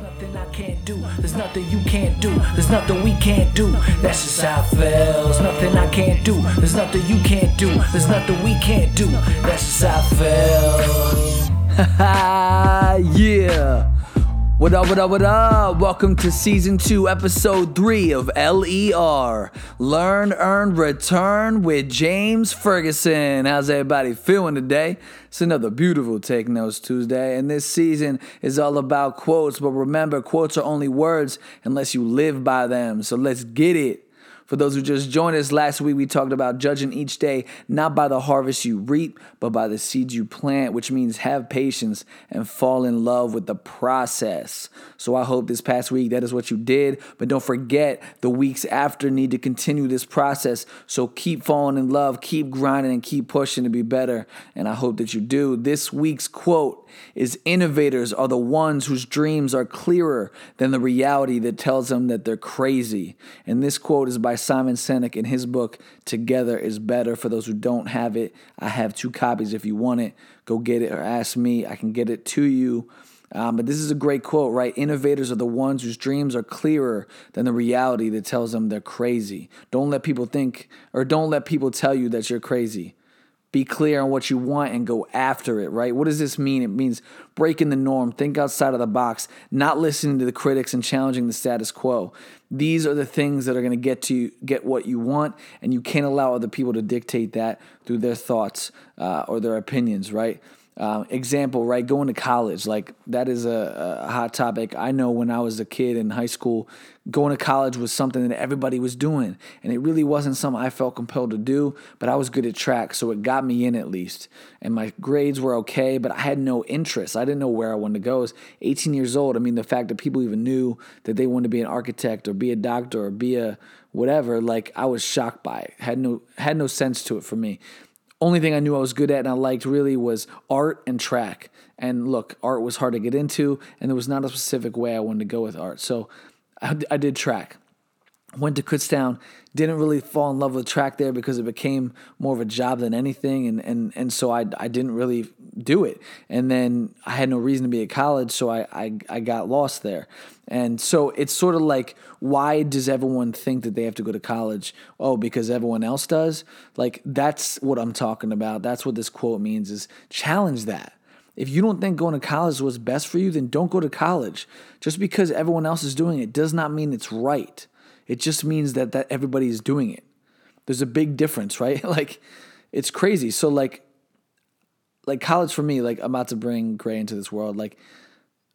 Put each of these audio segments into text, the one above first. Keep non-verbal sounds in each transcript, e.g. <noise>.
Nothing I can't do. There's nothing you can't do. There's nothing we can't do. That's just how it feels. Nothing I can't do. There's nothing you can't do. There's nothing we can't do. That's just how it feels. <laughs> yeah. What up, what up, what up? Welcome to season two, episode three of LER Learn, Earn, Return with James Ferguson. How's everybody feeling today? It's another beautiful Take Notes Tuesday, and this season is all about quotes. But remember, quotes are only words unless you live by them. So let's get it. For those who just joined us last week, we talked about judging each day not by the harvest you reap, but by the seeds you plant, which means have patience and fall in love with the process. So I hope this past week that is what you did, but don't forget the weeks after need to continue this process. So keep falling in love, keep grinding, and keep pushing to be better. And I hope that you do. This week's quote is innovators are the ones whose dreams are clearer than the reality that tells them that they're crazy. And this quote is by Simon Sinek in his book Together is Better. For those who don't have it, I have two copies. If you want it, go get it or ask me. I can get it to you. Um, but this is a great quote, right? Innovators are the ones whose dreams are clearer than the reality that tells them they're crazy. Don't let people think, or don't let people tell you that you're crazy be clear on what you want and go after it, right? What does this mean? It means breaking the norm, think outside of the box, not listening to the critics and challenging the status quo. These are the things that are going to get to get what you want, and you can't allow other people to dictate that through their thoughts uh, or their opinions, right? Uh, example, right? Going to college, like that is a, a, hot topic. I know when I was a kid in high school, going to college was something that everybody was doing, and it really wasn't something I felt compelled to do. But I was good at track, so it got me in at least. And my grades were okay, but I had no interest. I didn't know where I wanted to go. I was 18 years old. I mean, the fact that people even knew that they wanted to be an architect or be a doctor or be a whatever, like I was shocked by it. Had no had no sense to it for me only thing I knew I was good at and I liked really was art and track. And look, art was hard to get into, and there was not a specific way I wanted to go with art. So I, I did track. Went to Kutztown, didn't really fall in love with track there because it became more of a job than anything, and and and so I I didn't really do it. And then I had no reason to be at college, so I I, I got lost there. And so it's sort of like, why does everyone think that they have to go to college? Oh, because everyone else does? Like, that's what I'm talking about. That's what this quote means is challenge that. If you don't think going to college was best for you, then don't go to college. Just because everyone else is doing it does not mean it's right. It just means that, that everybody is doing it. There's a big difference, <laughs> right? like, it's crazy. So, like, like college for me, like, I'm about to bring Gray into this world. Like,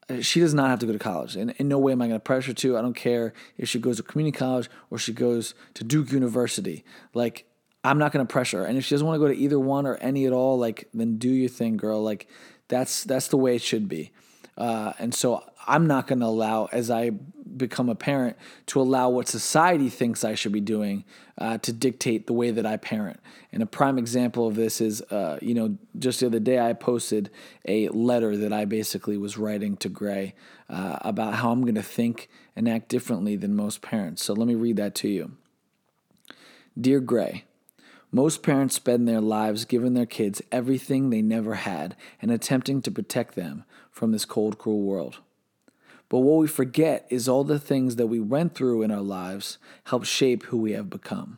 uh, she does not have to go to college. And in no way am I going to pressure her to. I don't care if she goes to community college or she goes to Duke University. Like, I'm not going to pressure her. And if she doesn't want to go to either one or any at all, like, then do your thing, girl. Like, that's that's the way it should be. Uh, and so I'm not going to allow, as I become a parent, to allow what society thinks I should be doing uh, to dictate the way that I parent. And a prime example of this is, uh, you know, just the other day I posted a letter that I basically was writing to Gray uh, about how I'm going to think and act differently than most parents. So let me read that to you. Dear Gray, most parents spend their lives giving their kids everything they never had and attempting to protect them from this cold, cruel world. But what we forget is all the things that we went through in our lives help shape who we have become.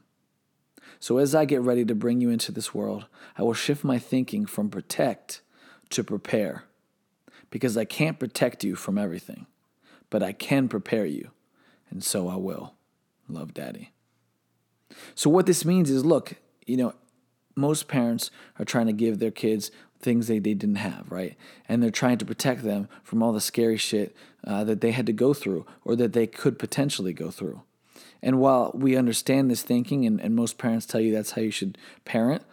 So as I get ready to bring you into this world, I will shift my thinking from protect to prepare. Because I can't protect you from everything, but I can prepare you, and so I will. Love, Daddy. So, what this means is look, you know, most parents are trying to give their kids things they, they didn't have, right? And they're trying to protect them from all the scary shit uh, that they had to go through or that they could potentially go through. And while we understand this thinking, and, and most parents tell you that's how you should parent,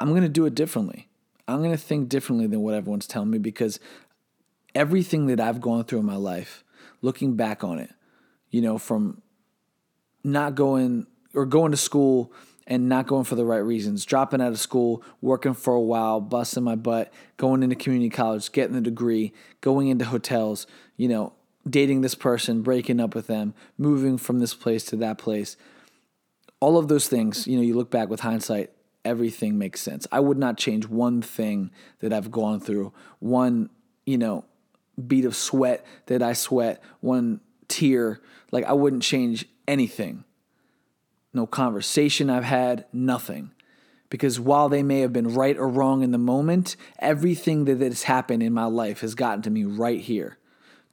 I'm going to do it differently. I'm going to think differently than what everyone's telling me because everything that I've gone through in my life, looking back on it, you know, from not going or going to school and not going for the right reasons, dropping out of school, working for a while, busting my butt, going into community college, getting a degree, going into hotels, you know, dating this person, breaking up with them, moving from this place to that place. All of those things, you know, you look back with hindsight, everything makes sense. I would not change one thing that I've gone through, one, you know, bead of sweat that I sweat, one tear, like I wouldn't change anything. No conversation I've had, nothing. Because while they may have been right or wrong in the moment, everything that has happened in my life has gotten to me right here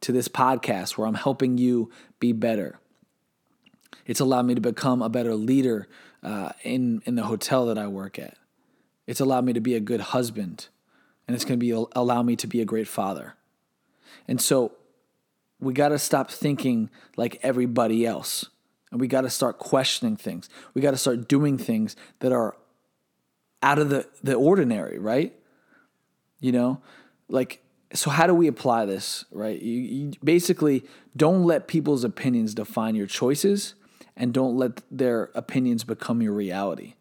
to this podcast where I'm helping you be better. It's allowed me to become a better leader uh, in, in the hotel that I work at. It's allowed me to be a good husband, and it's going to be allow me to be a great father. And so we got to stop thinking like everybody else. And we got to start questioning things. We got to start doing things that are out of the, the ordinary, right? You know, like, so how do we apply this, right? You, you basically don't let people's opinions define your choices and don't let their opinions become your reality.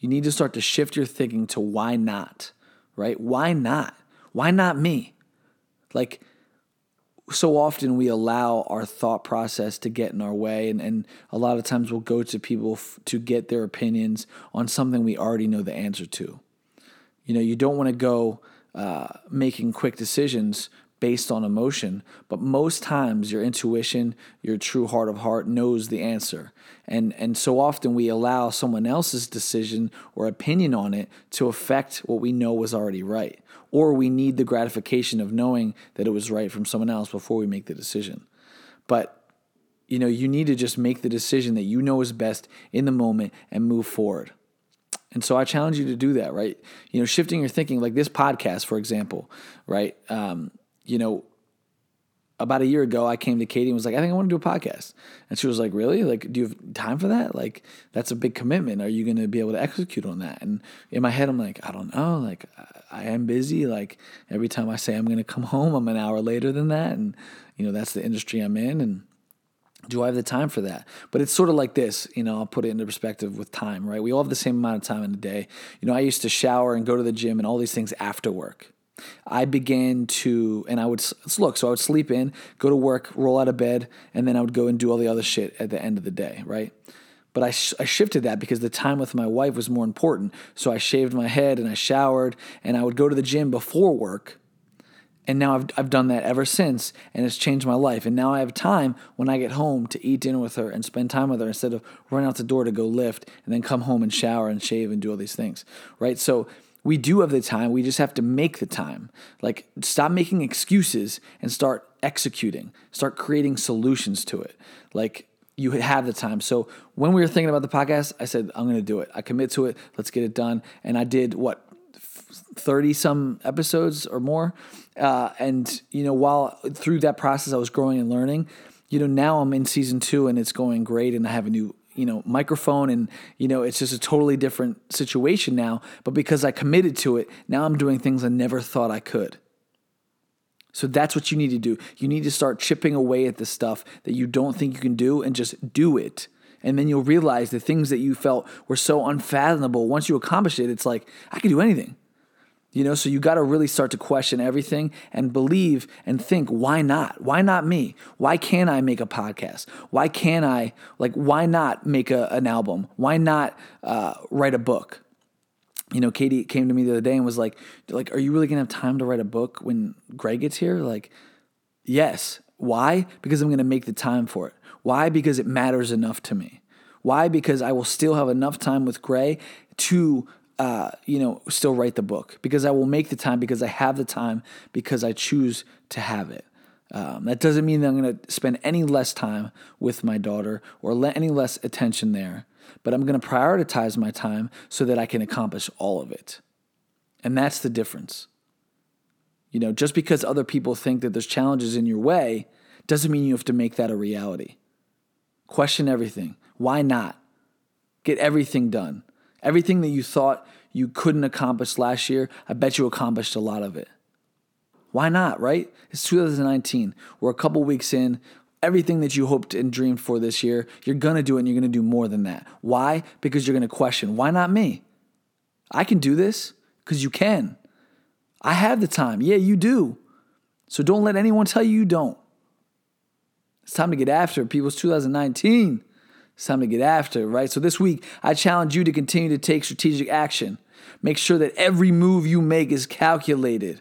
You need to start to shift your thinking to why not, right? Why not? Why not me? Like, so often we allow our thought process to get in our way and, and a lot of times we'll go to people f- to get their opinions on something we already know the answer to. You know you don't want to go uh, making quick decisions based on emotion but most times your intuition your true heart of heart knows the answer and and so often we allow someone else's decision or opinion on it to affect what we know was already right or we need the gratification of knowing that it was right from someone else before we make the decision. But you know, you need to just make the decision that you know is best in the moment and move forward. And so I challenge you to do that, right? You know, shifting your thinking, like this podcast, for example, right? Um, you know, about a year ago, I came to Katie and was like, I think I want to do a podcast. And she was like, Really? Like, do you have time for that? Like, that's a big commitment. Are you going to be able to execute on that? And in my head, I'm like, I don't know. Like, I am busy. Like, every time I say I'm going to come <laughs> home, I'm an hour later than that. And, you know, that's the industry I'm in. And, do I have the time for that? But it's sort of like this, you know, I'll put it into perspective with time, right? We all have the same amount of time in a day. You know, I used to shower and go to the gym and all these things after work. I began to, and I would look, so I would sleep in, go to work, roll out of bed, and then I would go and do all the other shit at the end of the day, right? But I, sh- I shifted that because the time with my wife was more important. So I shaved my head and I showered, and I would go to the gym before work. And now I've, I've done that ever since, and it's changed my life. And now I have time when I get home to eat dinner with her and spend time with her instead of running out the door to go lift and then come home and shower and shave and do all these things, right? So we do have the time. We just have to make the time. Like, stop making excuses and start executing, start creating solutions to it. Like, you have the time. So, when we were thinking about the podcast, I said, I'm going to do it. I commit to it. Let's get it done. And I did what, 30 some episodes or more. Uh, and, you know, while through that process, I was growing and learning. You know, now I'm in season two and it's going great, and I have a new you know microphone and you know it's just a totally different situation now. But because i committed to it now i'm doing things i never thought i could. So that's what you need to do. You need to start chipping away at the stuff that you don't think you can do and just do it. And then you'll realize the things that you felt were so unfathomable. Once you accomplish it it's like i can do anything you know, so you got to really start to question everything and believe and think, why not? Why not me? Why can't I make a podcast? Why can't I, like, why not make a, an album? Why not uh, write a book? You know, Katie came to me the other day and was like, like, are you really gonna have time to write a book when Gray gets here? Like, yes. Why? Because I'm gonna make the time for it. Why? Because it matters enough to me. Why? Because I will still have enough time with Gray to uh, you know, still write the book because I will make the time because I have the time because I choose to have it. Um, that doesn't mean that I'm going to spend any less time with my daughter or let any less attention there, but I'm going to prioritize my time so that I can accomplish all of it. And that's the difference. You know, just because other people think that there's challenges in your way doesn't mean you have to make that a reality. Question everything. Why not? Get everything done. Everything that you thought you couldn't accomplish last year, I bet you accomplished a lot of it. Why not, right? It's 2019. We're a couple weeks in. Everything that you hoped and dreamed for this year, you're gonna do it and you're gonna do more than that. Why? Because you're gonna question, why not me? I can do this because you can. I have the time. Yeah, you do. So don't let anyone tell you you don't. It's time to get after it, people. It's 2019. Time to get after, right? So this week, I challenge you to continue to take strategic action. Make sure that every move you make is calculated.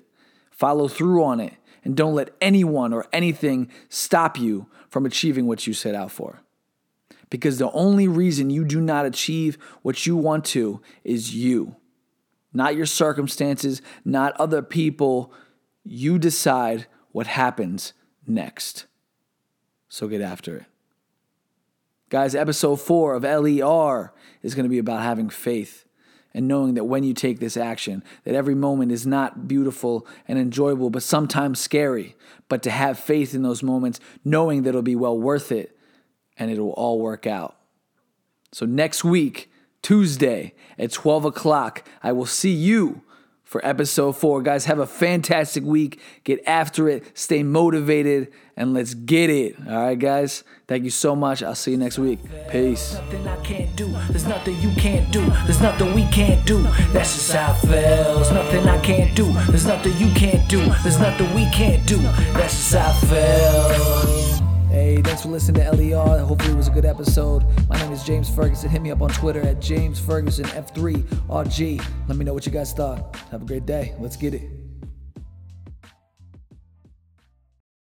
Follow through on it And don't let anyone or anything stop you from achieving what you set out for. Because the only reason you do not achieve what you want to is you, not your circumstances, not other people. You decide what happens next. So get after it. Guys, episode four of LER is going to be about having faith and knowing that when you take this action, that every moment is not beautiful and enjoyable, but sometimes scary. But to have faith in those moments, knowing that it'll be well worth it and it'll all work out. So next week, Tuesday at 12 o'clock, I will see you for episode four. Guys, have a fantastic week. Get after it, stay motivated, and let's get it. All right, guys. Thank you so much. I'll see you next week. Peace. Nothing I can't do. There's nothing you can't do. There's nothing we can't do. That's just how it feels. Nothing I can't do. There's nothing you can't do. There's nothing we can't do. That's just how it feels. Hey, thanks for listening to LER. Hopefully, it was a good episode. My name is James Ferguson. Hit me up on Twitter at James Ferguson F3RG. Let me know what you guys thought. Have a great day. Let's get it.